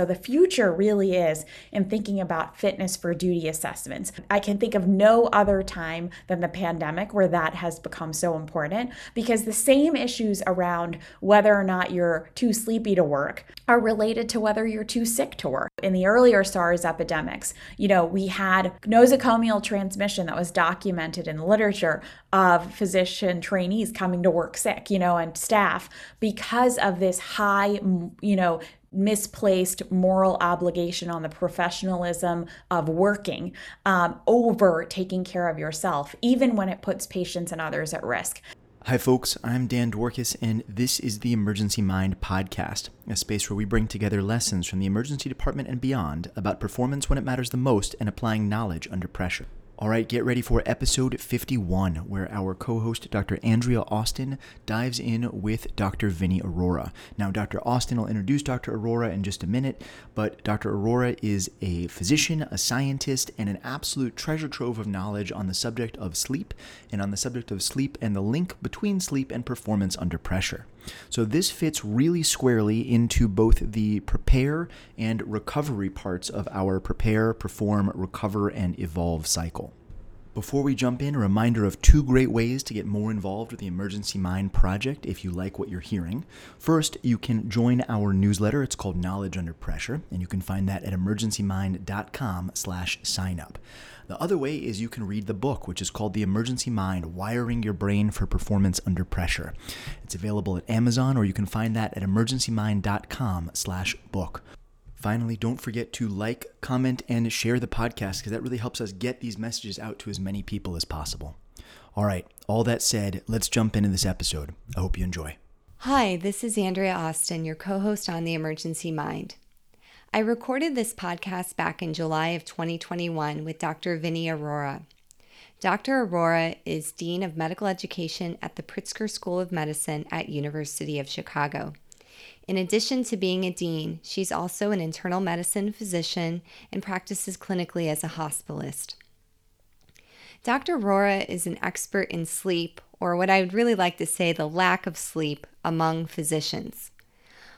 So the future really is in thinking about fitness for duty assessments. I can think of no other time than the pandemic where that has become so important because the same issues around whether or not you're too sleepy to work are related to whether you're too sick to work. In the earlier SARS epidemics, you know, we had nosocomial transmission that was documented in the literature of physician trainees coming to work sick, you know, and staff because of this high, you know, misplaced moral obligation on the professionalism of working um, over taking care of yourself, even when it puts patients and others at risk. Hi, folks. I'm Dan Dworkis, and this is the Emergency Mind podcast, a space where we bring together lessons from the emergency department and beyond about performance when it matters the most and applying knowledge under pressure. All right, get ready for episode 51, where our co host, Dr. Andrea Austin, dives in with Dr. Vinny Arora. Now, Dr. Austin will introduce Dr. Arora in just a minute, but Dr. Arora is a physician, a scientist, and an absolute treasure trove of knowledge on the subject of sleep and on the subject of sleep and the link between sleep and performance under pressure. So this fits really squarely into both the prepare and recovery parts of our prepare, perform, recover, and evolve cycle. Before we jump in, a reminder of two great ways to get more involved with the Emergency Mind Project if you like what you're hearing. First, you can join our newsletter. It's called Knowledge Under Pressure, and you can find that at emergencymind.com slash sign up. The other way is you can read the book, which is called The Emergency Mind Wiring Your Brain for Performance Under Pressure. It's available at Amazon, or you can find that at emergencymind.com slash book. Finally, don't forget to like, comment, and share the podcast because that really helps us get these messages out to as many people as possible. All right, all that said, let's jump into this episode. I hope you enjoy. Hi, this is Andrea Austin, your co host on The Emergency Mind. I recorded this podcast back in July of 2021 with Dr. Vinny Arora. Dr. Arora is Dean of Medical Education at the Pritzker School of Medicine at University of Chicago. In addition to being a dean, she's also an internal medicine physician and practices clinically as a hospitalist. Dr. Arora is an expert in sleep, or what I would really like to say, the lack of sleep among physicians.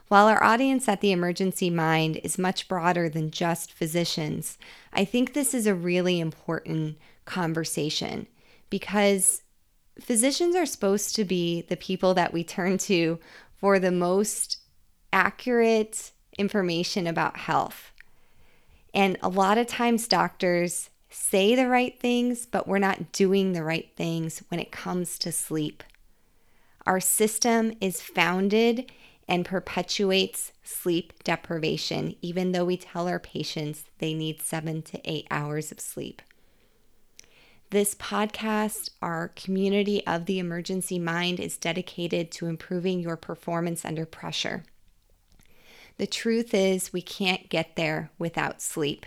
While our audience at the Emergency Mind is much broader than just physicians, I think this is a really important conversation because physicians are supposed to be the people that we turn to for the most accurate information about health. And a lot of times, doctors say the right things, but we're not doing the right things when it comes to sleep. Our system is founded and perpetuates sleep deprivation, even though we tell our patients they need seven to eight hours of sleep. This podcast, our community of the emergency mind, is dedicated to improving your performance under pressure. The truth is, we can't get there without sleep.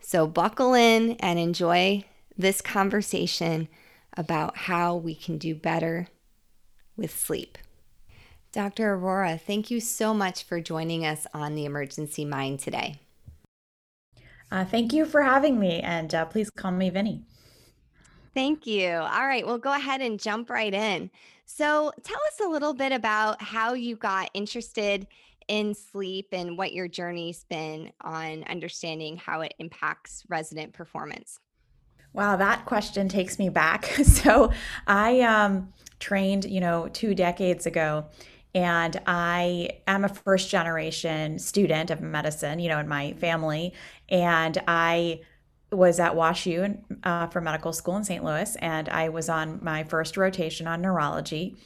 So, buckle in and enjoy this conversation about how we can do better with sleep. Dr. Arora, thank you so much for joining us on the Emergency Mind today. Uh, thank you for having me, and uh, please call me Vinny. Thank you. All right, we'll go ahead and jump right in. So, tell us a little bit about how you got interested in sleep and what your journey's been on understanding how it impacts resident performance. Wow, that question takes me back. So, I um, trained, you know, two decades ago and I am a first generation student of medicine, you know, in my family. And I was at WashU uh, for medical school in St. Louis, and I was on my first rotation on neurology.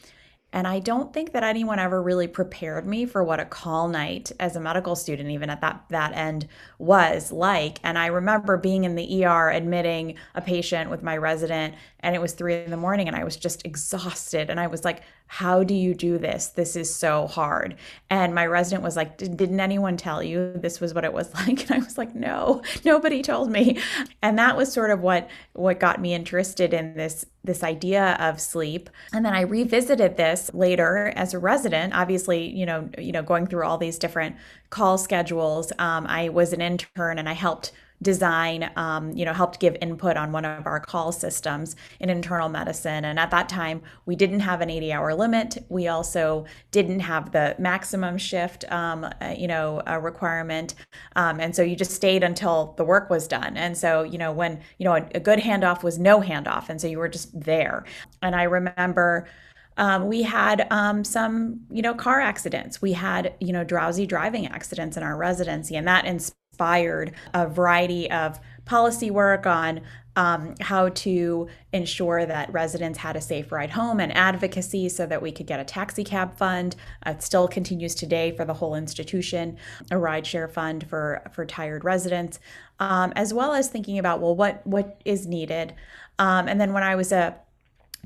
And I don't think that anyone ever really prepared me for what a call night as a medical student, even at that, that end, was like. And I remember being in the ER admitting a patient with my resident, and it was three in the morning, and I was just exhausted. And I was like, how do you do this? This is so hard. And my resident was like, Didn't anyone tell you this was what it was like? And I was like, No, nobody told me. And that was sort of what what got me interested in this this idea of sleep. And then I revisited this later as a resident, obviously, you know, you know, going through all these different call schedules. Um, I was an intern and I helped design, um, you know, helped give input on one of our call systems in internal medicine. And at that time, we didn't have an 80 hour limit. We also didn't have the maximum shift, um, uh, you know, requirement. Um, and so you just stayed until the work was done. And so, you know, when, you know, a, a good handoff was no handoff. And so you were just there. And I remember, um, we had um, some, you know, car accidents. We had, you know, drowsy driving accidents in our residency, and that inspired a variety of policy work on um, how to ensure that residents had a safe ride home and advocacy so that we could get a taxi cab fund. Uh, it still continues today for the whole institution, a rideshare fund for for tired residents, um, as well as thinking about well, what what is needed. Um, and then when I was a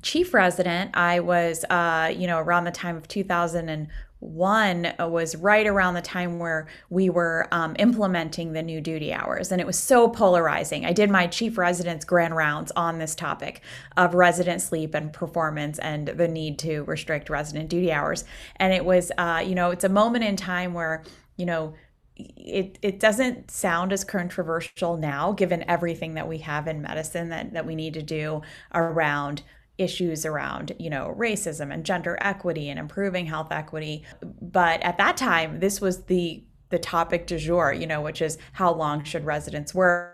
chief resident, I was, uh, you know, around the time of 2001 uh, was right around the time where we were um, implementing the new duty hours. And it was so polarizing. I did my chief residence grand rounds on this topic of resident sleep and performance and the need to restrict resident duty hours. And it was, uh, you know, it's a moment in time where, you know, it, it doesn't sound as controversial now given everything that we have in medicine that, that we need to do around issues around, you know, racism and gender equity and improving health equity. But at that time, this was the the topic du jour, you know, which is how long should residents work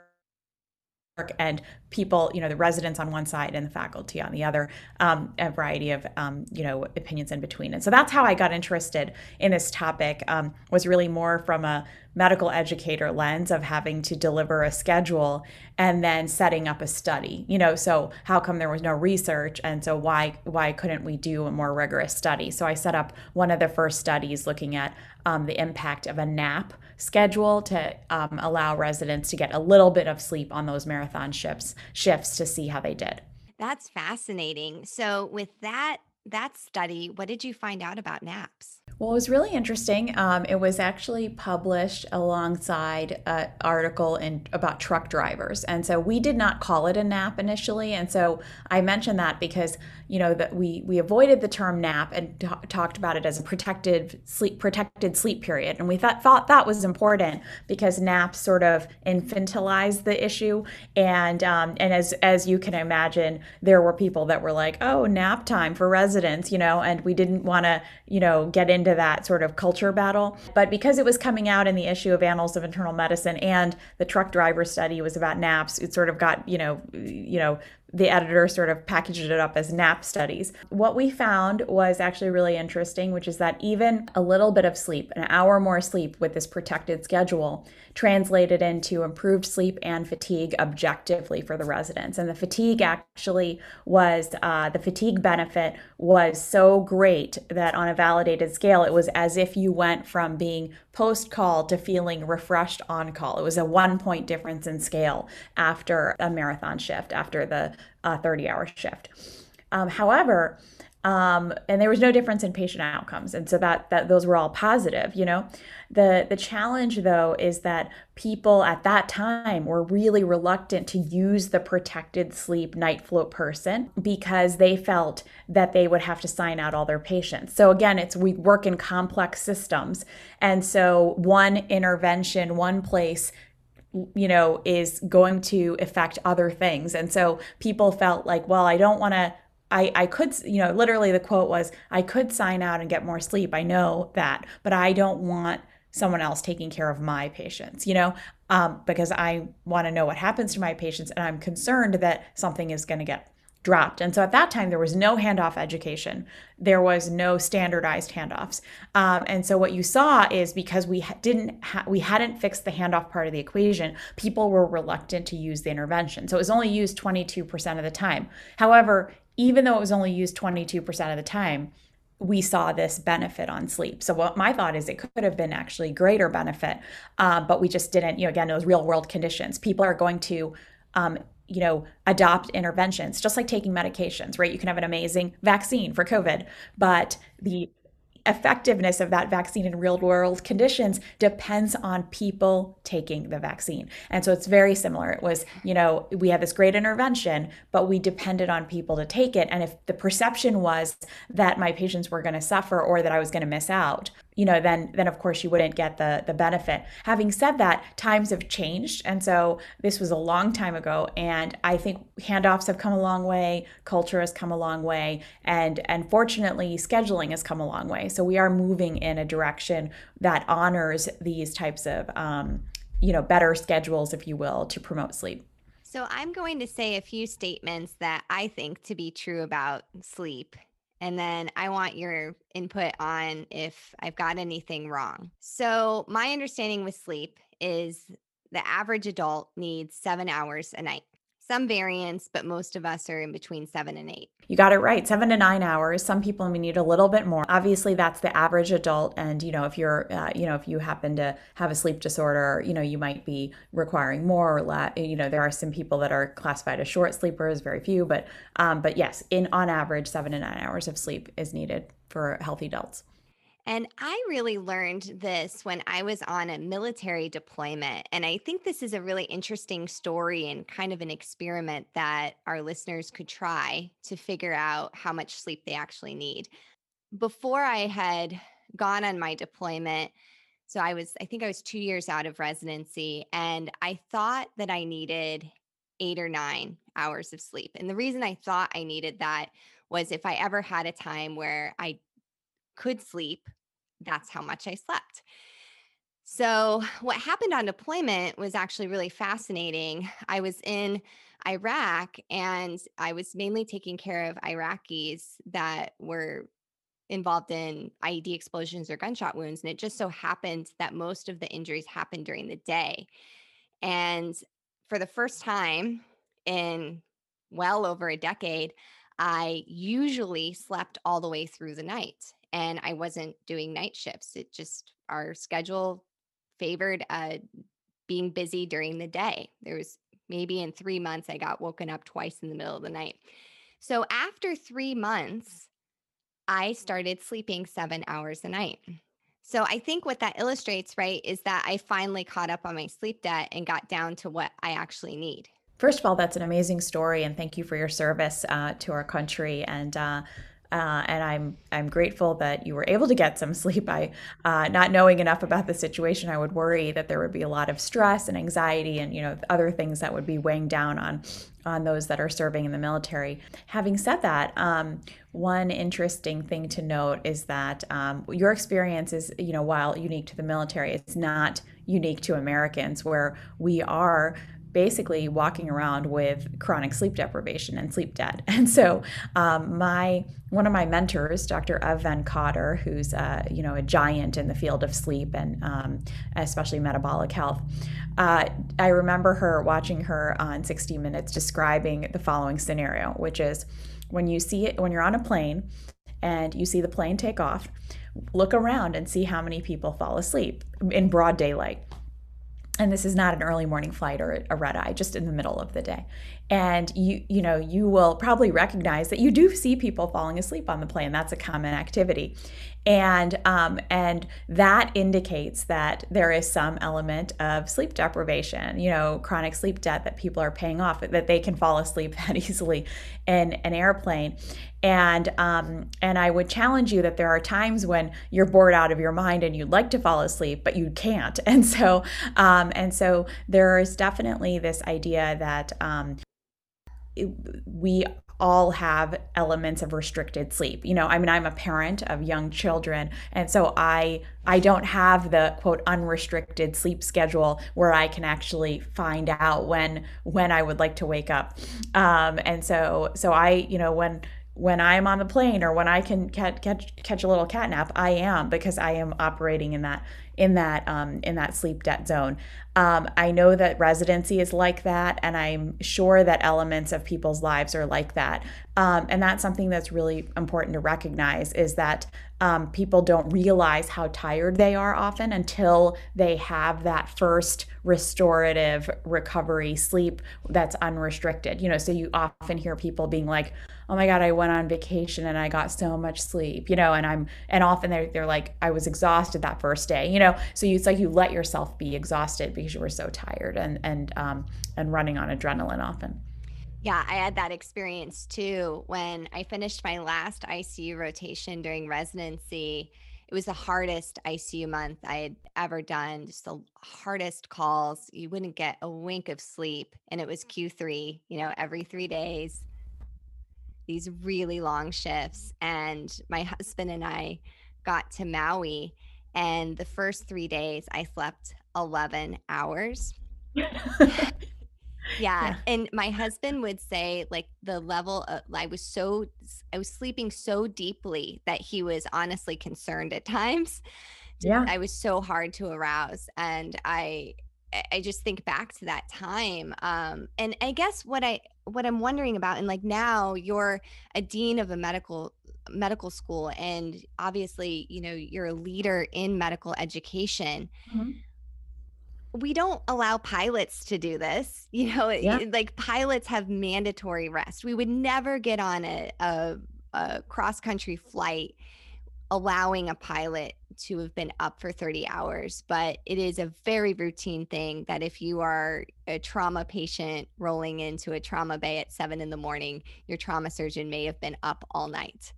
and people, you know, the residents on one side and the faculty on the other, um, a variety of, um, you know, opinions in between. And so that's how I got interested in this topic. Um, was really more from a medical educator lens of having to deliver a schedule and then setting up a study you know so how come there was no research and so why why couldn't we do a more rigorous study so i set up one of the first studies looking at um, the impact of a nap schedule to um, allow residents to get a little bit of sleep on those marathon shifts shifts to see how they did that's fascinating so with that that study what did you find out about naps well, it was really interesting. Um, it was actually published alongside an article in about truck drivers, and so we did not call it a nap initially. And so I mentioned that because you know that we we avoided the term nap and t- talked about it as a protected sleep protected sleep period, and we thought thought that was important because naps sort of infantilize the issue, and um, and as as you can imagine, there were people that were like, oh, nap time for residents, you know, and we didn't want to you know get into that sort of culture battle. But because it was coming out in the issue of Annals of Internal Medicine and the truck driver study was about naps, it sort of got, you know, you know, the editor sort of packaged it up as nap studies. What we found was actually really interesting, which is that even a little bit of sleep, an hour more sleep with this protected schedule, translated into improved sleep and fatigue objectively for the residents. And the fatigue actually was uh, the fatigue benefit was so great that on a validated scale, it was as if you went from being post call to feeling refreshed on call. It was a one point difference in scale after a marathon shift, after the 30 uh, hour shift. Um, however, um, and there was no difference in patient outcomes and so that that those were all positive you know the the challenge though is that people at that time were really reluctant to use the protected sleep night float person because they felt that they would have to sign out all their patients. So again it's we work in complex systems. And so one intervention one place you know is going to affect other things. And so people felt like well i don't want to I, I could, you know, literally the quote was, I could sign out and get more sleep. I know that, but I don't want someone else taking care of my patients, you know, um, because I want to know what happens to my patients and I'm concerned that something is going to get dropped. And so at that time, there was no handoff education. There was no standardized handoffs. Um, and so what you saw is because we didn't, ha- we hadn't fixed the handoff part of the equation, people were reluctant to use the intervention. So it was only used 22% of the time. However, even though it was only used 22% of the time, we saw this benefit on sleep. So what my thought is, it could have been actually greater benefit, uh, but we just didn't. You know, again, was real world conditions. People are going to, um, you know, adopt interventions, just like taking medications, right? You can have an amazing vaccine for COVID, but the effectiveness of that vaccine in real world conditions depends on people taking the vaccine. And so it's very similar. It was, you know, we had this great intervention, but we depended on people to take it. And if the perception was that my patients were going to suffer or that I was going to miss out, you know, then then of course you wouldn't get the the benefit. Having said that, times have changed, and so this was a long time ago, and I think handoffs have come a long way, culture has come a long way, and and fortunately scheduling has come a long way. So we are moving in a direction that honors these types of um, you know better schedules, if you will, to promote sleep. So I'm going to say a few statements that I think to be true about sleep and then I want your input on if I've got anything wrong. So, my understanding with sleep is the average adult needs seven hours a night some variance, but most of us are in between seven and eight. You got it right. Seven to nine hours. Some people may need a little bit more. Obviously, that's the average adult. And, you know, if you're, uh, you know, if you happen to have a sleep disorder, you know, you might be requiring more or less. You know, there are some people that are classified as short sleepers, very few. But, um, but yes, in on average, seven to nine hours of sleep is needed for healthy adults. And I really learned this when I was on a military deployment. And I think this is a really interesting story and kind of an experiment that our listeners could try to figure out how much sleep they actually need. Before I had gone on my deployment, so I was, I think I was two years out of residency, and I thought that I needed eight or nine hours of sleep. And the reason I thought I needed that was if I ever had a time where I could sleep that's how much I slept. So, what happened on deployment was actually really fascinating. I was in Iraq and I was mainly taking care of Iraqis that were involved in IED explosions or gunshot wounds. And it just so happened that most of the injuries happened during the day. And for the first time in well over a decade, I usually slept all the way through the night and I wasn't doing night shifts. It just our schedule favored uh, being busy during the day. There was maybe in three months I got woken up twice in the middle of the night. So after three months, I started sleeping seven hours a night. So I think what that illustrates, right, is that I finally caught up on my sleep debt and got down to what I actually need. First of all, that's an amazing story, and thank you for your service uh, to our country. And uh, uh, and I'm I'm grateful that you were able to get some sleep. I, uh, not knowing enough about the situation, I would worry that there would be a lot of stress and anxiety, and you know other things that would be weighing down on on those that are serving in the military. Having said that, um, one interesting thing to note is that um, your experience is, you know, while unique to the military, it's not unique to Americans, where we are basically walking around with chronic sleep deprivation and sleep debt. And so, um, my one of my mentors, Dr. Eve Van Cauter, who's uh, you know a giant in the field of sleep and um, especially metabolic health, uh, I remember her watching her on 60 Minutes describing the following scenario, which is when you see it when you're on a plane and you see the plane take off, look around and see how many people fall asleep in broad daylight and this is not an early morning flight or a red eye just in the middle of the day. And you you know you will probably recognize that you do see people falling asleep on the plane. That's a common activity and um, and that indicates that there is some element of sleep deprivation you know chronic sleep debt that people are paying off that they can fall asleep that easily in an airplane. And um, and I would challenge you that there are times when you're bored out of your mind and you'd like to fall asleep but you can't. And so um, and so there is definitely this idea that um, we all have elements of restricted sleep. You know, I mean I'm a parent of young children and so I I don't have the quote unrestricted sleep schedule where I can actually find out when when I would like to wake up. Um, and so so I, you know, when when I'm on the plane or when I can catch catch, catch a little cat nap, I am because I am operating in that in that um, in that sleep debt zone. Um, I know that residency is like that, and I'm sure that elements of people's lives are like that. Um, and that's something that's really important to recognize is that um, people don't realize how tired they are often until they have that first restorative recovery sleep that's unrestricted. You know, so you often hear people being like, "Oh my God, I went on vacation and I got so much sleep," you know, and I'm and often they're they're like, "I was exhausted that first day," you know. So you, it's like you let yourself be exhausted because you were so tired and and um, and running on adrenaline often. Yeah, I had that experience too when I finished my last ICU rotation during residency. it was the hardest ICU month I had ever done, just the hardest calls. You wouldn't get a wink of sleep. And it was Q3, you know, every three days, these really long shifts. And my husband and I got to Maui. And the first three days, I slept 11 hours. Yeah. yeah. And my husband would say, like, the level of, I was so, I was sleeping so deeply that he was honestly concerned at times. Yeah. I was so hard to arouse. And I, I just think back to that time. Um, and I guess what I, what I'm wondering about, and like now you're a dean of a medical medical school and obviously you know you're a leader in medical education mm-hmm we don't allow pilots to do this. You know, yeah. like pilots have mandatory rest. We would never get on a, a, a cross country flight allowing a pilot to have been up for 30 hours, but it is a very routine thing that if you are a trauma patient rolling into a trauma bay at seven in the morning, your trauma surgeon may have been up all night.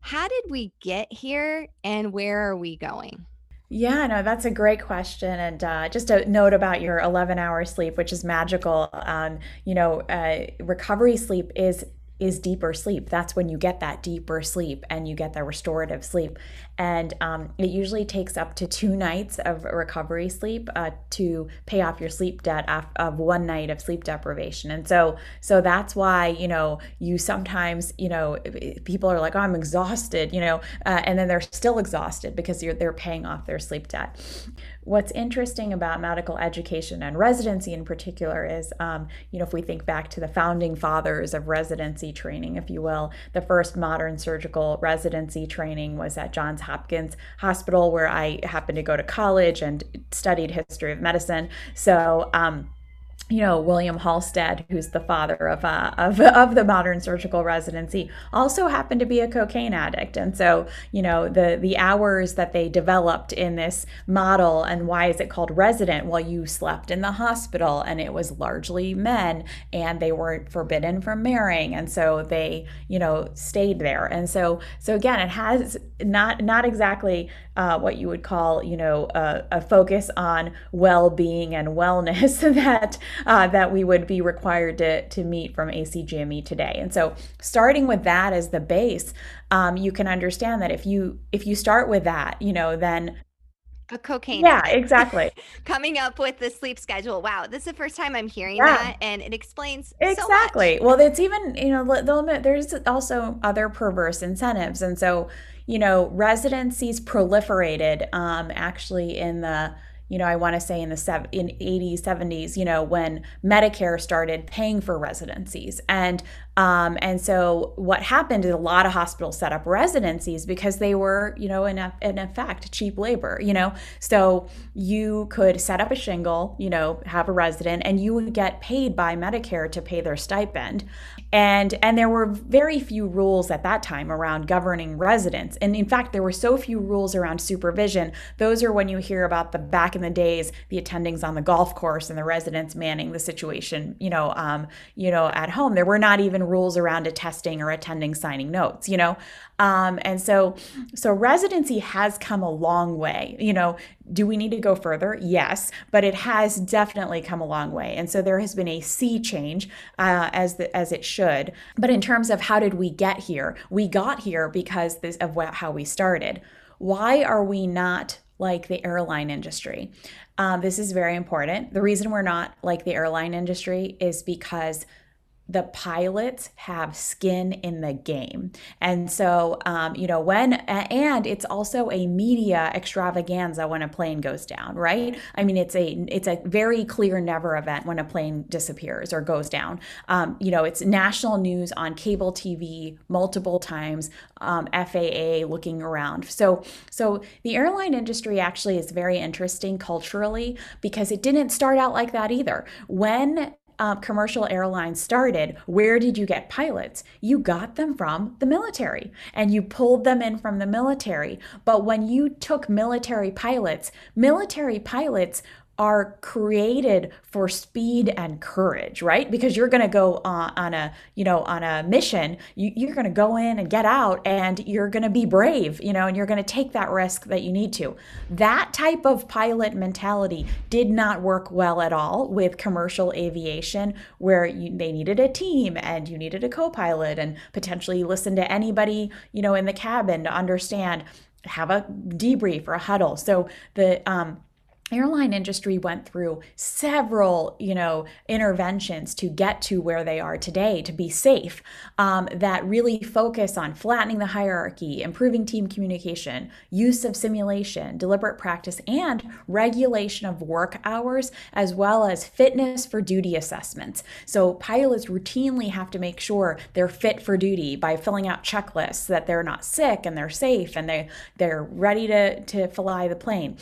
How did we get here and where are we going? Yeah, no, that's a great question. And uh, just a note about your 11 hour sleep, which is magical. Um, you know, uh, recovery sleep is is deeper sleep. That's when you get that deeper sleep and you get the restorative sleep. And um, it usually takes up to two nights of recovery sleep uh, to pay off your sleep debt of one night of sleep deprivation. And so, so that's why you know you sometimes you know people are like, oh, I'm exhausted, you know, uh, and then they're still exhausted because they're paying off their sleep debt. What's interesting about medical education and residency in particular is, um, you know, if we think back to the founding fathers of residency training, if you will, the first modern surgical residency training was at Johns Hopkins Hospital, where I happened to go to college and studied history of medicine. So, um, you know William Halsted, who's the father of, uh, of of the modern surgical residency, also happened to be a cocaine addict, and so you know the the hours that they developed in this model, and why is it called resident? Well, you slept in the hospital, and it was largely men, and they were forbidden from marrying, and so they you know stayed there, and so so again, it has not not exactly uh, what you would call, you know, a, a focus on well-being and wellness that uh, that we would be required to to meet from ACGME today. And so, starting with that as the base, um, you can understand that if you if you start with that, you know, then a cocaine. Yeah, exactly. Coming up with the sleep schedule. Wow, this is the first time I'm hearing yeah. that, and it explains exactly. So well, it's even you know there's also other perverse incentives, and so you know, residencies proliferated um, actually in the you know, I want to say in the in 80s, 70s, you know, when Medicare started paying for residencies. And um, and so what happened is a lot of hospitals set up residencies because they were, you know, in, a, in effect, cheap labor, you know. So you could set up a shingle, you know, have a resident, and you would get paid by Medicare to pay their stipend. And and there were very few rules at that time around governing residents. And in fact, there were so few rules around supervision. Those are when you hear about the back in the days, the attendings on the golf course and the residents manning the situation, you know, um, you know, at home. There were not even rules around attesting or attending signing notes, you know? Um, and so, so residency has come a long way. You know, do we need to go further? Yes, but it has definitely come a long way. And so there has been a sea change uh, as the, as it should. But in terms of how did we get here, we got here because this, of how we started. Why are we not like the airline industry? Um, this is very important. The reason we're not like the airline industry is because the pilots have skin in the game. And so, um, you know, when, and it's also a media extravaganza when a plane goes down, right? I mean, it's a, it's a very clear never event when a plane disappears or goes down. Um, you know, it's national news on cable TV multiple times, um, FAA looking around. So, so the airline industry actually is very interesting culturally because it didn't start out like that either. When uh, commercial airlines started, where did you get pilots? You got them from the military and you pulled them in from the military. But when you took military pilots, military pilots are created for speed and courage, right? Because you're going to go uh, on a, you know, on a mission. You, you're going to go in and get out, and you're going to be brave, you know, and you're going to take that risk that you need to. That type of pilot mentality did not work well at all with commercial aviation, where you, they needed a team and you needed a co-pilot and potentially listen to anybody, you know, in the cabin to understand have a debrief or a huddle. So the um, airline industry went through several you know interventions to get to where they are today to be safe um, that really focus on flattening the hierarchy improving team communication use of simulation deliberate practice and regulation of work hours as well as fitness for duty assessments. So pilots routinely have to make sure they're fit for duty by filling out checklists that they're not sick and they're safe and they they're ready to to fly the plane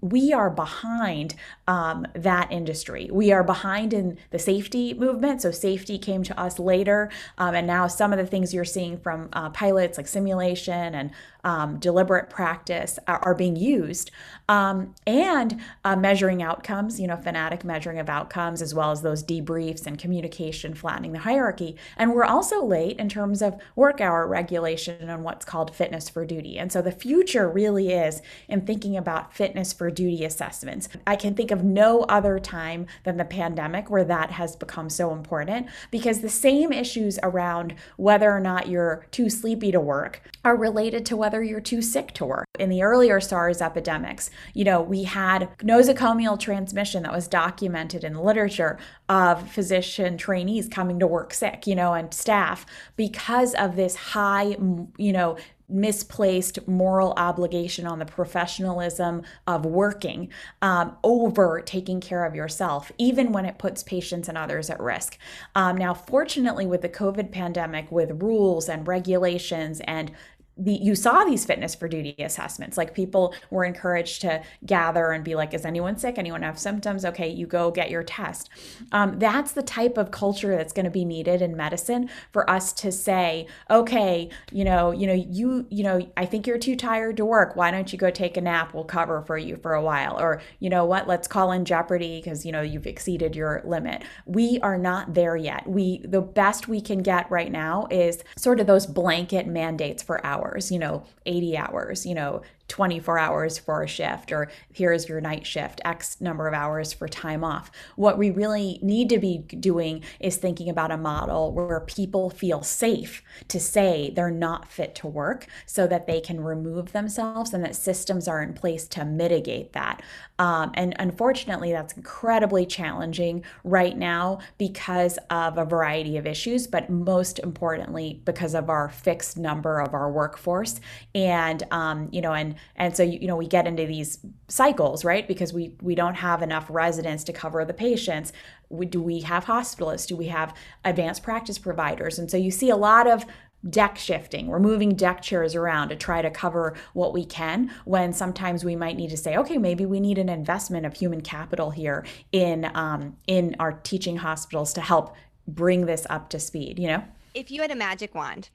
we are behind um, that industry. We are behind in the safety movement. So safety came to us later, um, and now some of the things you're seeing from uh, pilots, like simulation and um, deliberate practice, are, are being used, um, and uh, measuring outcomes. You know, fanatic measuring of outcomes, as well as those debriefs and communication, flattening the hierarchy. And we're also late in terms of work hour regulation and what's called fitness for duty. And so the future really is in thinking about fitness for duty assessments. I can think of no other time than the pandemic where that has become so important because the same issues around whether or not you're too sleepy to work are related to whether you're too sick to work. In the earlier SARS epidemics, you know, we had nosocomial transmission that was documented in the literature of physician trainees coming to work sick, you know, and staff because of this high, you know, misplaced moral obligation on the professionalism of working um, over taking care of yourself, even when it puts patients and others at risk. Um, now, fortunately, with the COVID pandemic, with rules and regulations and the, you saw these fitness for duty assessments. Like people were encouraged to gather and be like, is anyone sick? Anyone have symptoms? Okay, you go get your test. Um, that's the type of culture that's going to be needed in medicine for us to say, okay, you know, you know, you, you know, I think you're too tired to work. Why don't you go take a nap? We'll cover for you for a while. Or, you know what, let's call in jeopardy because, you know, you've exceeded your limit. We are not there yet. We, the best we can get right now is sort of those blanket mandates for hours hours, you know, 80 hours, you know, 24 hours for a shift, or here's your night shift, X number of hours for time off. What we really need to be doing is thinking about a model where people feel safe to say they're not fit to work so that they can remove themselves and that systems are in place to mitigate that. Um, and unfortunately, that's incredibly challenging right now because of a variety of issues, but most importantly, because of our fixed number of our workforce. And, um, you know, and and so you know we get into these cycles right? Because we we don't have enough residents to cover the patients. We, do we have hospitalists? Do we have advanced practice providers? And so you see a lot of deck shifting. We're moving deck chairs around to try to cover what we can when sometimes we might need to say okay maybe we need an investment of human capital here in um, in our teaching hospitals to help bring this up to speed you know? If you had a magic wand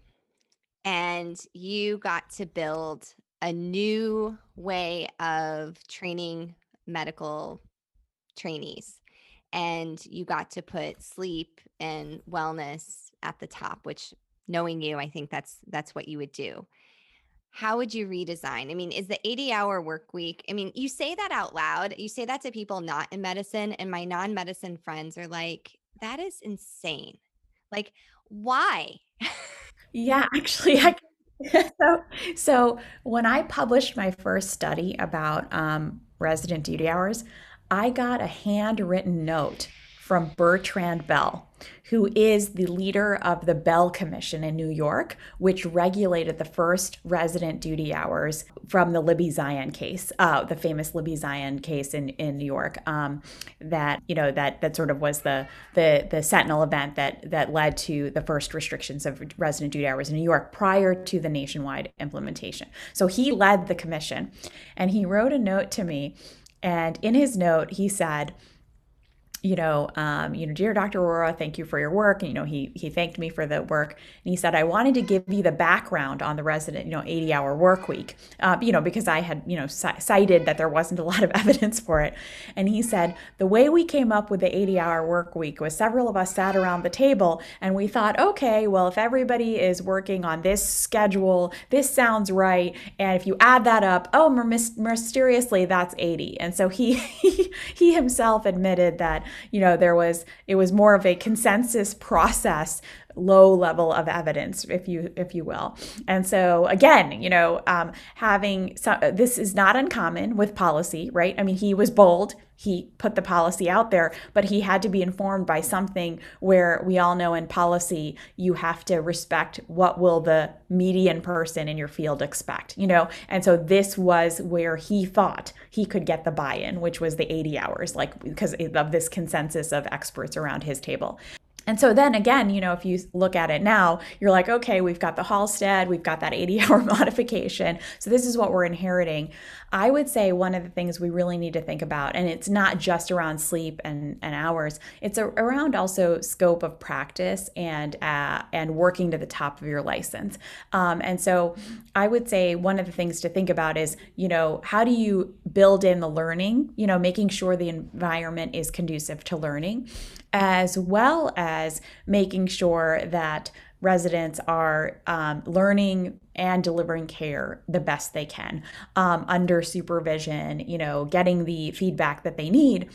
and you got to build a new way of training medical trainees and you got to put sleep and wellness at the top which knowing you i think that's that's what you would do. How would you redesign? I mean is the 80 hour work week i mean you say that out loud you say that to people not in medicine and my non-medicine friends are like that is insane. Like why? Yeah actually i so, so when I published my first study about um, resident duty hours, I got a handwritten note from Bertrand Bell, who is the leader of the Bell Commission in New York, which regulated the first resident duty hours from the Libby Zion case, uh, the famous Libby Zion case in, in New York. Um, that you know that that sort of was the the the sentinel event that that led to the first restrictions of resident duty hours in New York prior to the nationwide implementation. So he led the commission, and he wrote a note to me, and in his note he said you know, um, you know, dear Dr. Arora, thank you for your work. And, you know, he he thanked me for the work, and he said I wanted to give you the background on the resident, you know, 80-hour work week, uh, you know, because I had, you know, c- cited that there wasn't a lot of evidence for it. And he said the way we came up with the 80-hour work week was several of us sat around the table and we thought, okay, well, if everybody is working on this schedule, this sounds right, and if you add that up, oh, mysteriously, that's 80. And so he, he himself admitted that you know there was it was more of a consensus process low level of evidence if you if you will. And so again you know um, having some, this is not uncommon with policy right? I mean he was bold he put the policy out there but he had to be informed by something where we all know in policy you have to respect what will the median person in your field expect you know? And so this was where he thought he could get the buy-in which was the 80 hours like because of this consensus of experts around his table and so then again, you know, if you look at it now, you're like, okay, we've got the Halsted, we've got that 80 hour modification. So this is what we're inheriting. I would say one of the things we really need to think about, and it's not just around sleep and, and hours, it's a, around also scope of practice and uh, and working to the top of your license. Um, and so I would say one of the things to think about is, you know, how do you build in the learning, you know, making sure the environment is conducive to learning, as well as making sure that residents are um, learning and delivering care the best they can um, under supervision, you know, getting the feedback that they need,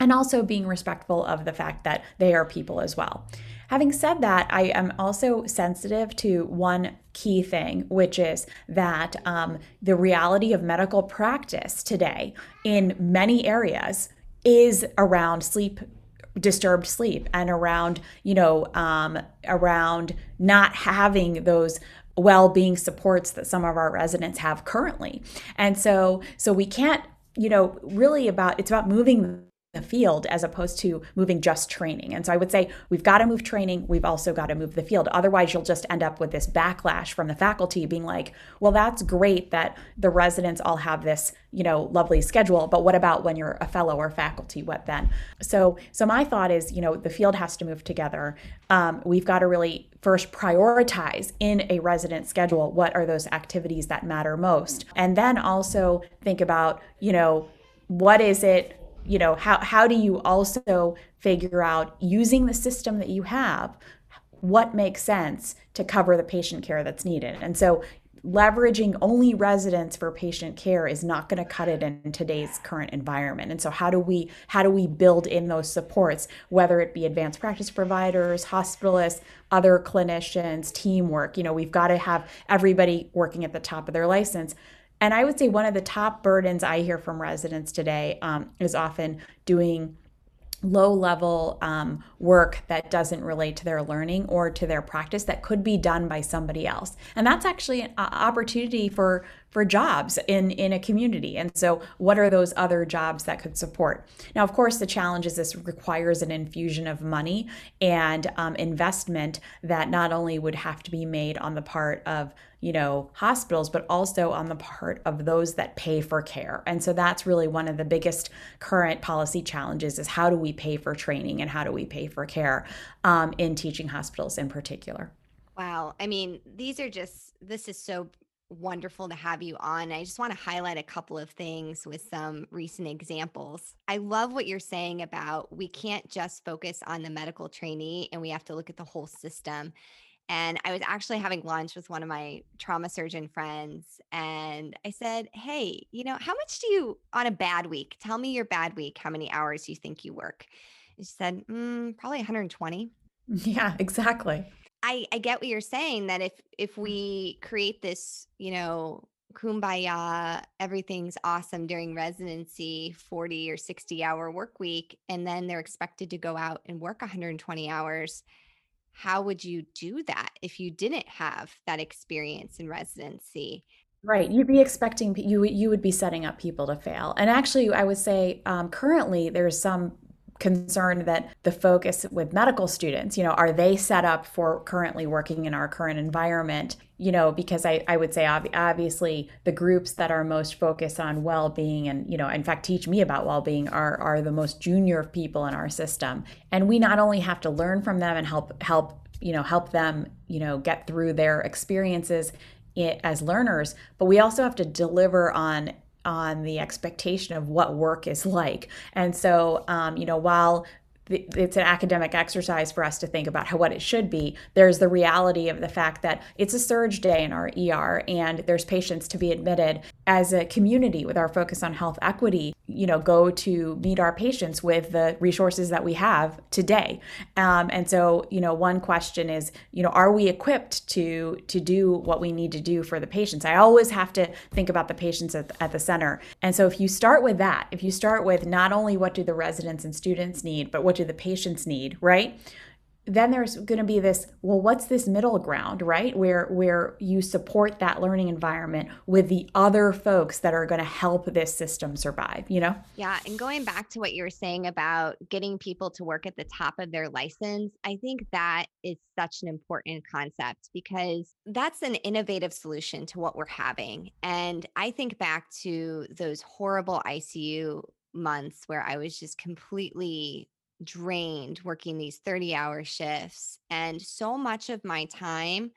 and also being respectful of the fact that they are people as well. Having said that, I am also sensitive to one key thing, which is that um, the reality of medical practice today in many areas is around sleep disturbed sleep and around you know um, around not having those well-being supports that some of our residents have currently. And so so we can't you know really about it's about moving the field as opposed to moving just training. And so I would say we've got to move training, we've also got to move the field. Otherwise, you'll just end up with this backlash from the faculty being like, well, that's great that the residents all have this, you know, lovely schedule, but what about when you're a fellow or faculty? What then? So so my thought is, you know, the field has to move together. Um, we've got to really first prioritize in a resident schedule what are those activities that matter most. And then also think about, you know, what is it you know how how do you also figure out using the system that you have what makes sense to cover the patient care that's needed? And so leveraging only residents for patient care is not going to cut it in today's current environment. And so how do we how do we build in those supports whether it be advanced practice providers hospitalists other clinicians teamwork? You know we've got to have everybody working at the top of their license and I would say one of the top burdens I hear from residents today um, is often doing low level um, work that doesn't relate to their learning or to their practice that could be done by somebody else. And that's actually an opportunity for for jobs in in a community. And so what are those other jobs that could support? Now of course the challenge is this requires an infusion of money and um, investment that not only would have to be made on the part of you know hospitals but also on the part of those that pay for care. And so that's really one of the biggest current policy challenges is how do we pay for training and how do we pay for care um, in teaching hospitals in particular? Wow. I mean, these are just, this is so wonderful to have you on. I just want to highlight a couple of things with some recent examples. I love what you're saying about we can't just focus on the medical trainee and we have to look at the whole system. And I was actually having lunch with one of my trauma surgeon friends. And I said, Hey, you know, how much do you, on a bad week, tell me your bad week, how many hours do you think you work? And she said, mm, Probably 120. Yeah, exactly. I I get what you're saying that if if mm. we create this, you know, kumbaya, everything's awesome during residency, 40 or 60 hour work week, and then they're expected to go out and work 120 hours. How would you do that if you didn't have that experience in residency? Right, you'd be expecting you you would be setting up people to fail. And actually, I would say um, currently there's some concerned that the focus with medical students, you know, are they set up for currently working in our current environment? You know, because I, I would say ob- obviously the groups that are most focused on well-being and, you know, in fact teach me about well-being are are the most junior people in our system. And we not only have to learn from them and help help, you know, help them, you know, get through their experiences eh, as learners, but we also have to deliver on on the expectation of what work is like. And so, um, you know, while it's an academic exercise for us to think about how, what it should be. There's the reality of the fact that it's a surge day in our ER and there's patients to be admitted. As a community with our focus on health equity, you know, go to meet our patients with the resources that we have today. Um, and so, you know, one question is, you know, are we equipped to to do what we need to do for the patients? I always have to think about the patients at, at the center. And so, if you start with that, if you start with not only what do the residents and students need, but what do the patients need, right? Then there's going to be this, well, what's this middle ground, right? Where where you support that learning environment with the other folks that are going to help this system survive, you know? Yeah, and going back to what you were saying about getting people to work at the top of their license, I think that is such an important concept because that's an innovative solution to what we're having. And I think back to those horrible ICU months where I was just completely drained working these 30 hour shifts and so much of my time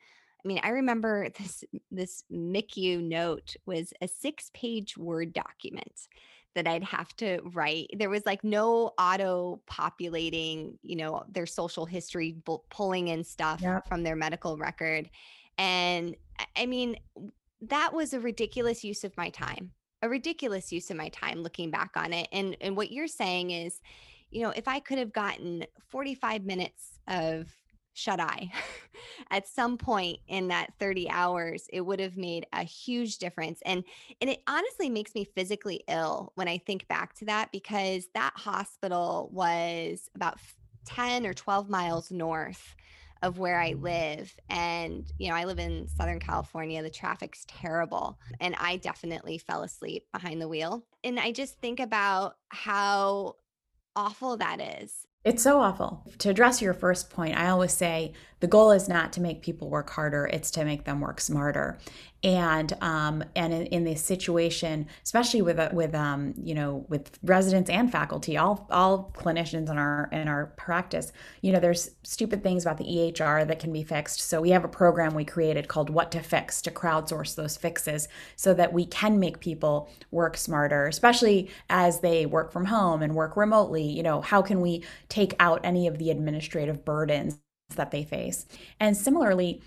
I mean, I remember this this MICU note was a six page Word document that I'd have to write. There was like no auto populating, you know, their social history, pulling in stuff yep. from their medical record. And I mean, that was a ridiculous use of my time, a ridiculous use of my time looking back on it. And and what you're saying is, you know, if I could have gotten 45 minutes of shut eye at some point in that 30 hours it would have made a huge difference and and it honestly makes me physically ill when i think back to that because that hospital was about 10 or 12 miles north of where I live. And, you know, I live in Southern California. The traffic's terrible. And I definitely fell asleep behind the wheel. And I just think about how awful that is. It's so awful. To address your first point, I always say the goal is not to make people work harder; it's to make them work smarter and um, and in, in, this situation, especially with uh, with um, you know with residents and faculty, all all clinicians in our in our practice, you know, there's stupid things about the EHR that can be fixed. So we have a program we created called What to Fix to crowdsource those fixes, so that we can make people work smarter, especially as they work from home and work remotely. You know, how can we take out any of the administrative burdens that they face? And similarly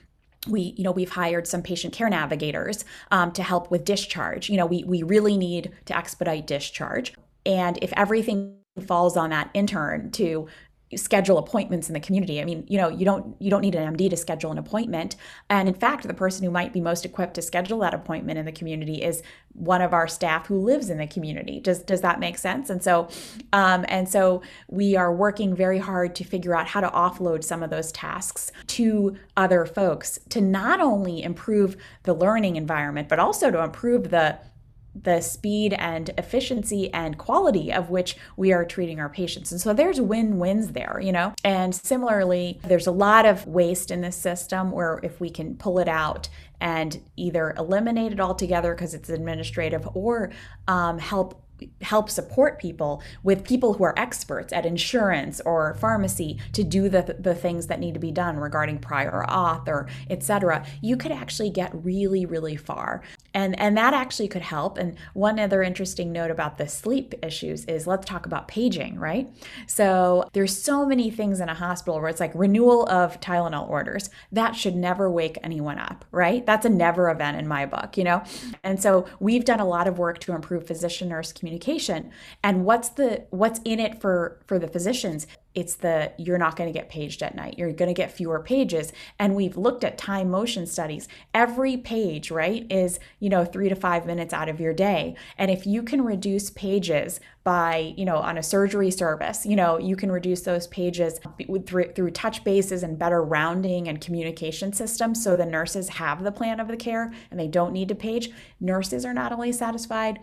we you know we've hired some patient care navigators um, to help with discharge. You know we, we really need to expedite discharge. And if everything falls on that intern to schedule appointments in the community. I mean, you know, you don't you don't need an MD to schedule an appointment. And in fact, the person who might be most equipped to schedule that appointment in the community is one of our staff who lives in the community. Does does that make sense? And so, um, and so we are working very hard to figure out how to offload some of those tasks to other folks to not only improve the learning environment, but also to improve the the speed and efficiency and quality of which we are treating our patients. And so there's win wins there, you know? And similarly, there's a lot of waste in this system where if we can pull it out and either eliminate it altogether because it's administrative or um, help help support people with people who are experts at insurance or pharmacy to do the, the things that need to be done regarding prior auth or etc you could actually get really really far. And and that actually could help. And one other interesting note about the sleep issues is let's talk about paging right? So there's so many things in a hospital where it's like renewal of tylenol orders. That should never wake anyone up right? That's a never event in my book you know? And so we've done a lot of work to improve physician nurse communication and what's the what's in it for for the physicians? It's the you're not going to get paged at night. You're going to get fewer pages. And we've looked at time motion studies. Every page right is you know 3 to 5 minutes out of your day. And if you can reduce pages by you know on a surgery service you know you can reduce those pages through, through touch bases and better rounding and communication systems so the nurses have the plan of the care and they don't need to page. Nurses are not only satisfied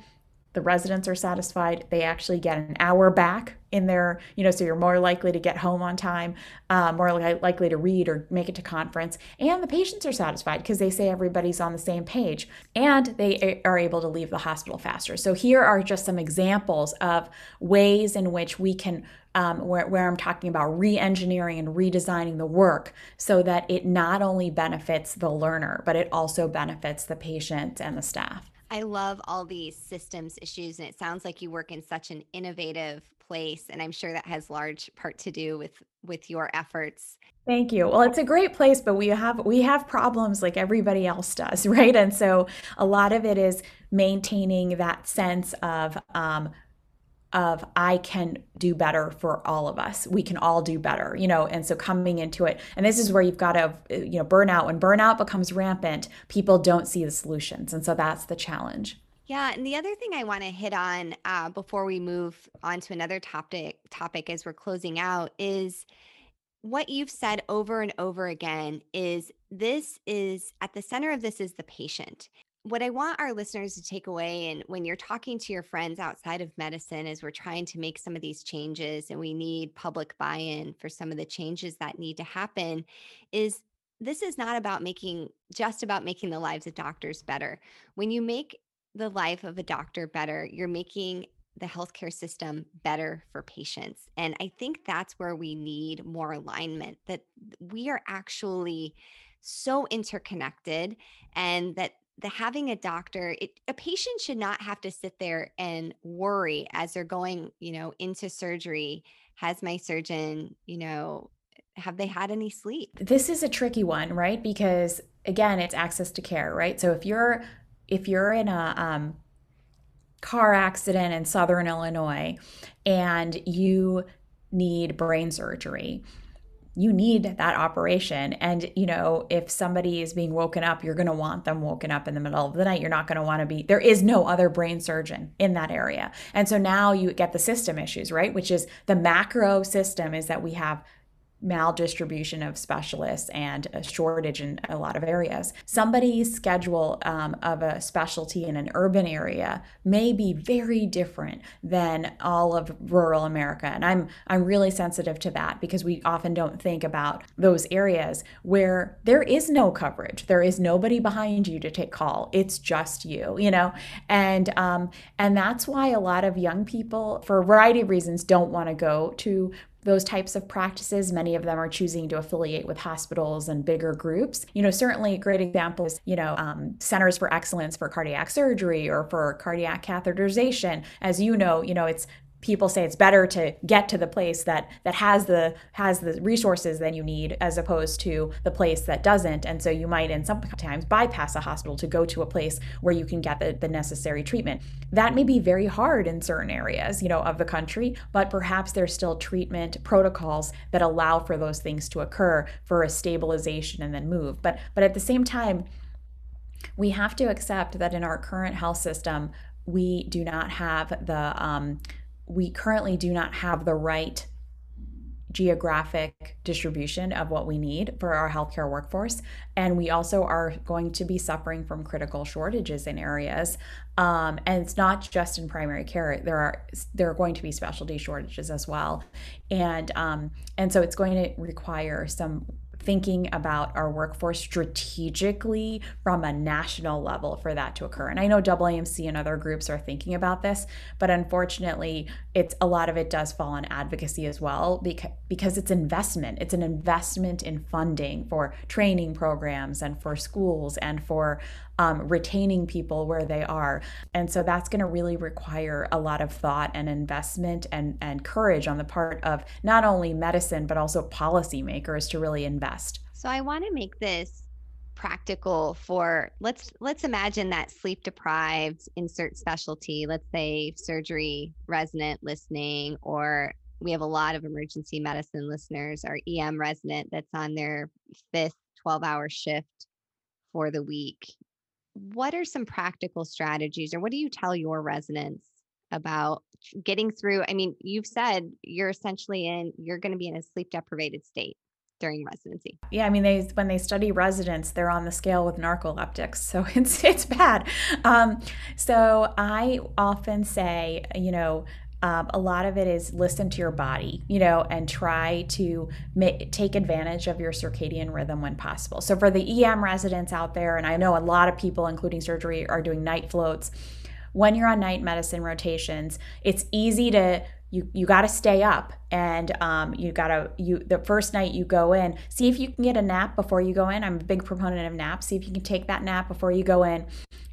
the residents are satisfied they actually get an hour back in their you know so you're more likely to get home on time uh, more li- likely to read or make it to conference and the patients are satisfied because they say everybody's on the same page and they are able to leave the hospital faster so here are just some examples of ways in which we can um, where, where I'm talking about re engineering and redesigning the work so that it not only benefits the learner, but it also benefits the patient and the staff. I love all these systems issues, and it sounds like you work in such an innovative place, and I'm sure that has large part to do with with your efforts. Thank you. Well, it's a great place, but we have we have problems like everybody else does, right? And so a lot of it is maintaining that sense of um, of I can do better for all of us. We can all do better, you know, and so coming into it. And this is where you've got to, you know, burnout. When burnout becomes rampant, people don't see the solutions. And so that's the challenge. Yeah, and the other thing I want to hit on uh, before we move on to another topic topic as we're closing out is what you've said over and over again is this is at the center of this is the patient what I want our listeners to take away, and when you're talking to your friends outside of medicine, as we're trying to make some of these changes and we need public buy in for some of the changes that need to happen, is this is not about making just about making the lives of doctors better. When you make the life of a doctor better, you're making the healthcare system better for patients. And I think that's where we need more alignment that we are actually so interconnected and that the having a doctor it, a patient should not have to sit there and worry as they're going you know into surgery has my surgeon you know have they had any sleep? This is a tricky one right? Because again it's access to care right? So if you're if you're in a um, car accident in southern illinois and you need brain surgery you need that operation. And, you know, if somebody is being woken up, you're going to want them woken up in the middle of the night. You're not going to want to be, there is no other brain surgeon in that area. And so now you get the system issues, right? Which is the macro system is that we have maldistribution of specialists and a shortage in a lot of areas. Somebody's schedule um, of a specialty in an urban area may be very different than all of rural America, and I'm I'm really sensitive to that because we often don't think about those areas where there is no coverage, there is nobody behind you to take call. It's just you, you know, and um, and that's why a lot of young people, for a variety of reasons, don't want to go to those types of practices. Many of them are choosing to affiliate with hospitals and bigger groups. You know, certainly a great example is, you know, um, centers for excellence for cardiac surgery or for cardiac catheterization. As you know, you know, it's people say it's better to get to the place that that has the has the resources that you need as opposed to the place that doesn't. And so you might in sometimes bypass a hospital to go to a place where you can get the, the necessary treatment. That may be very hard in certain areas you know of the country but perhaps there's still treatment protocols that allow for those things to occur for a stabilization and then move. But but at the same time we have to accept that in our current health system we do not have the um, we currently do not have the right geographic distribution of what we need for our healthcare workforce. And we also are going to be suffering from critical shortages in areas. Um, and it's not just in primary care. There are there are going to be specialty shortages as well. And um, and so it's going to require some thinking about our workforce strategically from a national level for that to occur. And I know AAMC and other groups are thinking about this, but unfortunately, it's a lot of it does fall on advocacy as well because because it's investment. It's an investment in funding for training programs and for schools and for um, retaining people where they are. And so that's going to really require a lot of thought and investment and, and courage on the part of not only medicine, but also policymakers to really invest. So I want to make this practical for let's let's imagine that sleep deprived insert specialty let's say surgery resident listening or we have a lot of emergency medicine listeners our em resident that's on their fifth 12 hour shift for the week what are some practical strategies or what do you tell your residents about getting through i mean you've said you're essentially in you're going to be in a sleep deprived state during residency. Yeah, I mean, they when they study residents, they're on the scale with narcoleptics, so it's it's bad. Um, so I often say, you know, um, a lot of it is listen to your body, you know, and try to take advantage of your circadian rhythm when possible. So, for the EM residents out there, and I know a lot of people, including surgery, are doing night floats. When you're on night medicine rotations, it's easy to you you got to stay up and um, you got to you the first night you go in see if you can get a nap before you go in i'm a big proponent of naps see if you can take that nap before you go in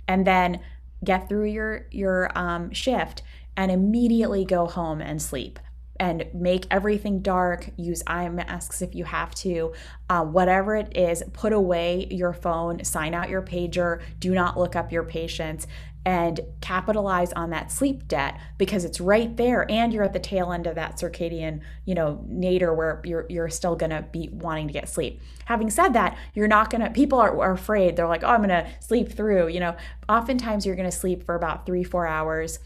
and then get through your your um, shift and immediately go home and sleep and make everything dark. Use eye masks if you have to. Uh, whatever it is, put away your phone, sign out your pager, do not look up your patients, and capitalize on that sleep debt because it's right there and you're at the tail end of that circadian you know nadir where you're, you're still to be wanting to get sleep having said that you're not to people are, are afraid they're like oh i'm to sleep through you know oftentimes you're to sleep for about three four hours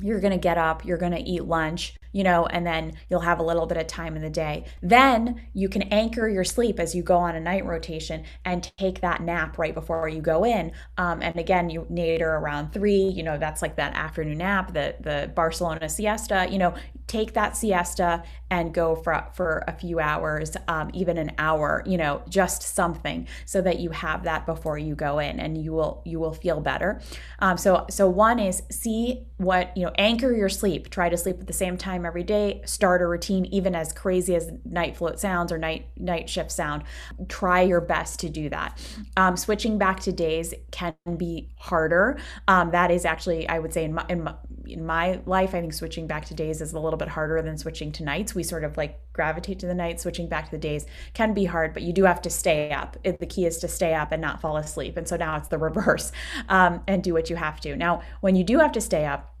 you're going to get up, you're going to eat lunch, you know, and then you'll have a little bit of time in the day. Then you can anchor your sleep as you go on a night rotation and take that nap right before you go in. Um, and again, you nadir around three, you know, that's like that afternoon nap, the the Barcelona siesta. You know, take that siesta and go for for a few hours, um, even an hour. You know, just something so that you have that before you go in, and you will you will feel better. Um, so so one is see what you know, anchor your sleep. Try to sleep at the same time time every day start a routine even as crazy as night float sounds or night night shift sound. Try your best to do that. Um, switching back to days can be harder. Um, that is actually i would say in my, in my in my life i think switching back to days is a little bit harder than switching to nights. We sort of like gravitate to the night. Switching back to the days can be hard but you do have to stay up. It, the key is to stay up and not fall asleep. And so now it's the reverse um, and do what you have to. Now when you do have to stay up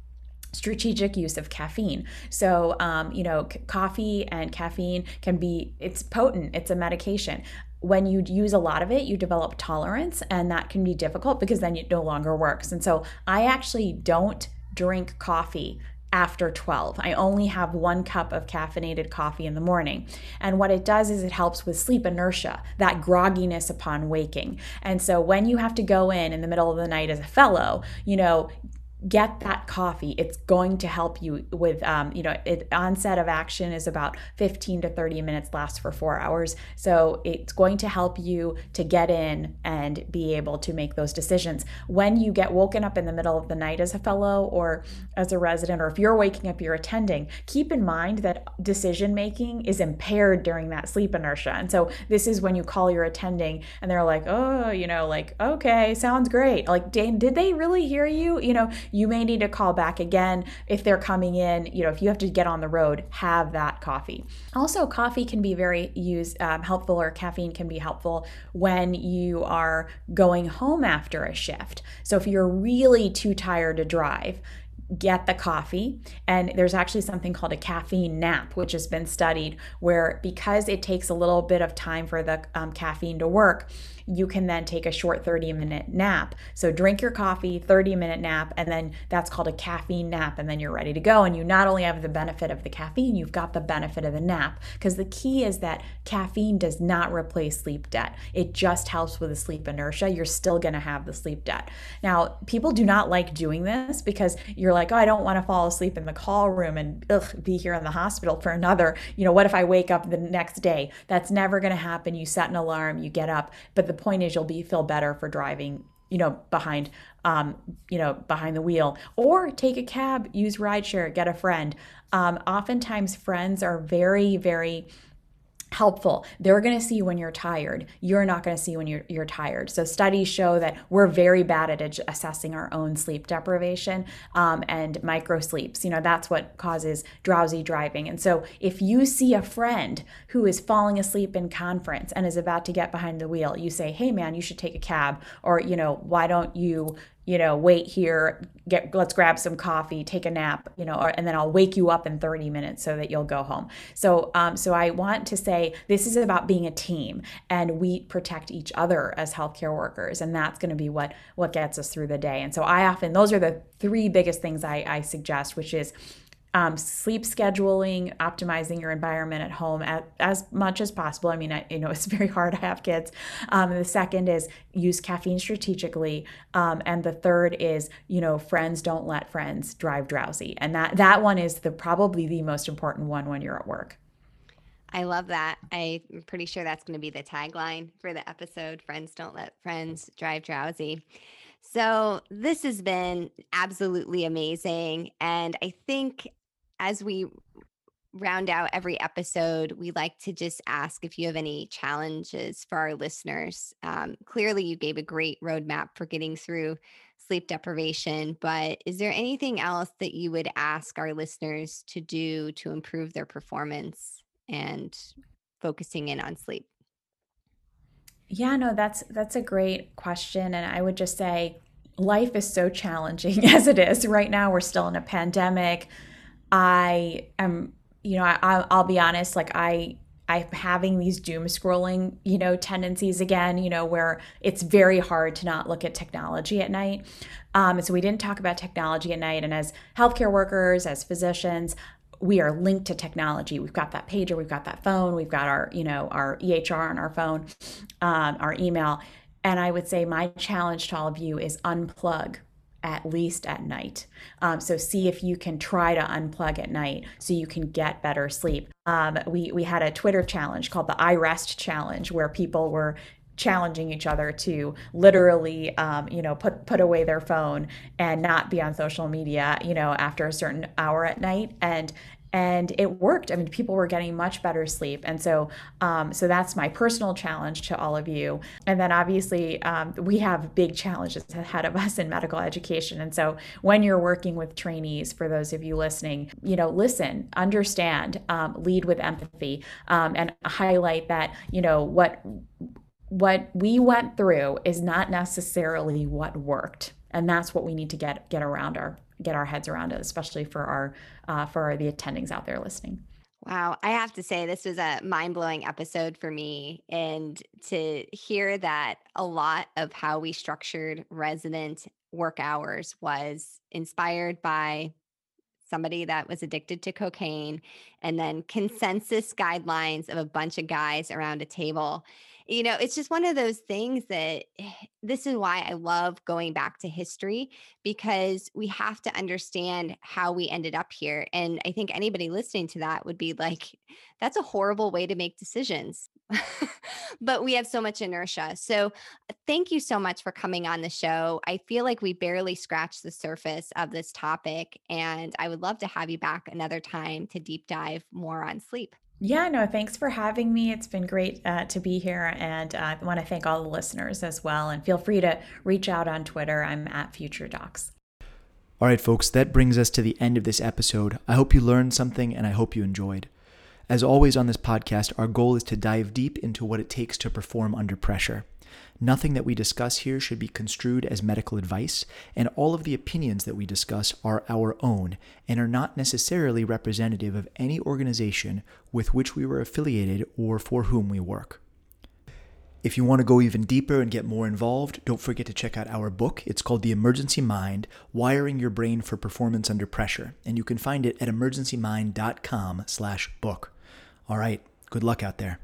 strategic use of caffeine so um, you know c- coffee and caffeine can be it's potent it's a medication when you use a lot of it you develop tolerance and that can be difficult because then it no longer works and so i actually don't drink coffee after 12. I only have one cup of caffeinated coffee in the morning. And what it does is it helps with sleep inertia, that grogginess upon waking. And so when you have to go in in the middle of the night as a fellow, you know, get that coffee it's going to help you with um, you know it, onset of action is about 15 to 30 minutes lasts for four hours. So it's going to help you to get in and be able to make those decisions. When you get woken up in the middle of the night as a fellow or as a resident or if you're waking up you're attending keep in mind that decision making is impaired during that sleep inertia. And so this is when you call your attending and they're like oh you know like okay sounds great. Like did they really hear you? You know you may need to call back again if they're coming in. You know, if you have to get on the road, have that coffee. Also, coffee can be very used um, helpful, or caffeine can be helpful when you are going home after a shift. So if you're really too tired to drive, get the coffee. And there's actually something called a caffeine nap, which has been studied, where because it takes a little bit of time for the um, caffeine to work, you can then take a short 30 minute nap. So drink your coffee, 30 minute nap, and then that's called a caffeine nap, and then you're ready to go. And you not only have the benefit of the caffeine, you've got the benefit of the nap. Because the key is that caffeine does not replace sleep debt, it just helps with the sleep inertia. You're still gonna have the sleep debt. Now, people do not like doing this because you're like, oh, I don't wanna fall asleep in the call room and ugh, be here in the hospital for another, you know, what if I wake up the next day? That's never gonna happen. You set an alarm, you get up. But the point is you'll be feel better for driving you know behind um, you know behind the wheel. Or take a cab use rideshare get a friend. Um, oftentimes friends are very very helpful. They're going to see when you're tired. You're not going to see when you're, you're tired. So studies show that we're very bad at assessing our own sleep deprivation um, and micro sleeps. You know, that's what causes drowsy driving. And so if you see a friend who is falling asleep in conference and is about to get behind the wheel, you say, hey man, you should take a cab. Or, you know, why don't you you know, wait here, get let's grab some coffee, take a nap, you know, or, and then I'll wake you up in 30 minutes so that you'll go home. So, um, so I want to say this is about being a team, and we protect each other as healthcare workers, and that's going to be what what gets us through the day. And so I often those are the three biggest things I, I suggest, which is um, sleep scheduling, optimizing your environment at home as, as much as possible. I mean, I, you know, it's very hard to have kids. Um, the second is use caffeine strategically, um, and the third is you know, friends don't let friends drive drowsy, and that that one is the probably the most important one when you're at work. I love that. I'm pretty sure that's going to be the tagline for the episode. Friends don't let friends drive drowsy. So, this has been absolutely amazing. And I think as we round out every episode, we like to just ask if you have any challenges for our listeners. Um, clearly, you gave a great roadmap for getting through sleep deprivation, but is there anything else that you would ask our listeners to do to improve their performance and focusing in on sleep? Yeah, no, that's that's a great question and I would just say life is so challenging as it is. Right now we're still in a pandemic. I am, you know, I, I'll be honest, like I I'm having these doom scrolling, you know, tendencies again, you know, where it's very hard to not look at technology at night. Um, so we didn't talk about technology at night. And as healthcare workers, as physicians, we are linked to technology. We've got that pager, we've got that phone, we've got our, you know, our EHR on our phone, um, our email. And I would say my challenge to all of you is unplug at least at night. Um, so see if you can try to unplug at night so you can get better sleep. Um, we we had a Twitter challenge called the I Rest Challenge where people were challenging each other to literally um, you know put put away their phone and not be on social media you know after a certain hour at night and and it worked. I mean, people were getting much better sleep, and so um, so that's my personal challenge to all of you. And then obviously, um, we have big challenges ahead of us in medical education. And so when you're working with trainees, for those of you listening, you know, listen, understand, um, lead with empathy, um, and highlight that you know what what we went through is not necessarily what worked and that's what we need to get get around our get our heads around it, especially for our uh, for the attendings out there listening. Wow, I have to say this was a mind-blowing episode for me and to hear that a lot of how we structured resident work hours was inspired by somebody that was addicted to cocaine and then consensus guidelines of a bunch of guys around a table you know, it's just one of those things that eh, this is why I love going back to history because we have to understand how we ended up here. And I think anybody listening to that would be like, that's a horrible way to make decisions. but we have so much inertia. So uh, thank you so much for coming on the show. I feel like we barely scratched the surface of this topic. And I would love to have you back another time to deep dive more on sleep. Yeah, no, thanks for having me. It's been great uh, to be here. And uh, I want to thank all the listeners as well. And feel free to reach out on Twitter. I'm at Future Docs. All right, folks, that brings us to the end of this episode. I hope you learned something and I hope you enjoyed. As always on this podcast, our goal is to dive deep into what it takes to perform under pressure. Nothing that we discuss here should be construed as medical advice, and all of the opinions that we discuss are our own and are not necessarily representative of any organization with which we were affiliated or for whom we work. If you want to go even deeper and get more involved, don't forget to check out our book. It's called The Emergency Mind Wiring Your Brain for Performance Under Pressure, and you can find it at emergencymind.com/book. All right, good luck out there.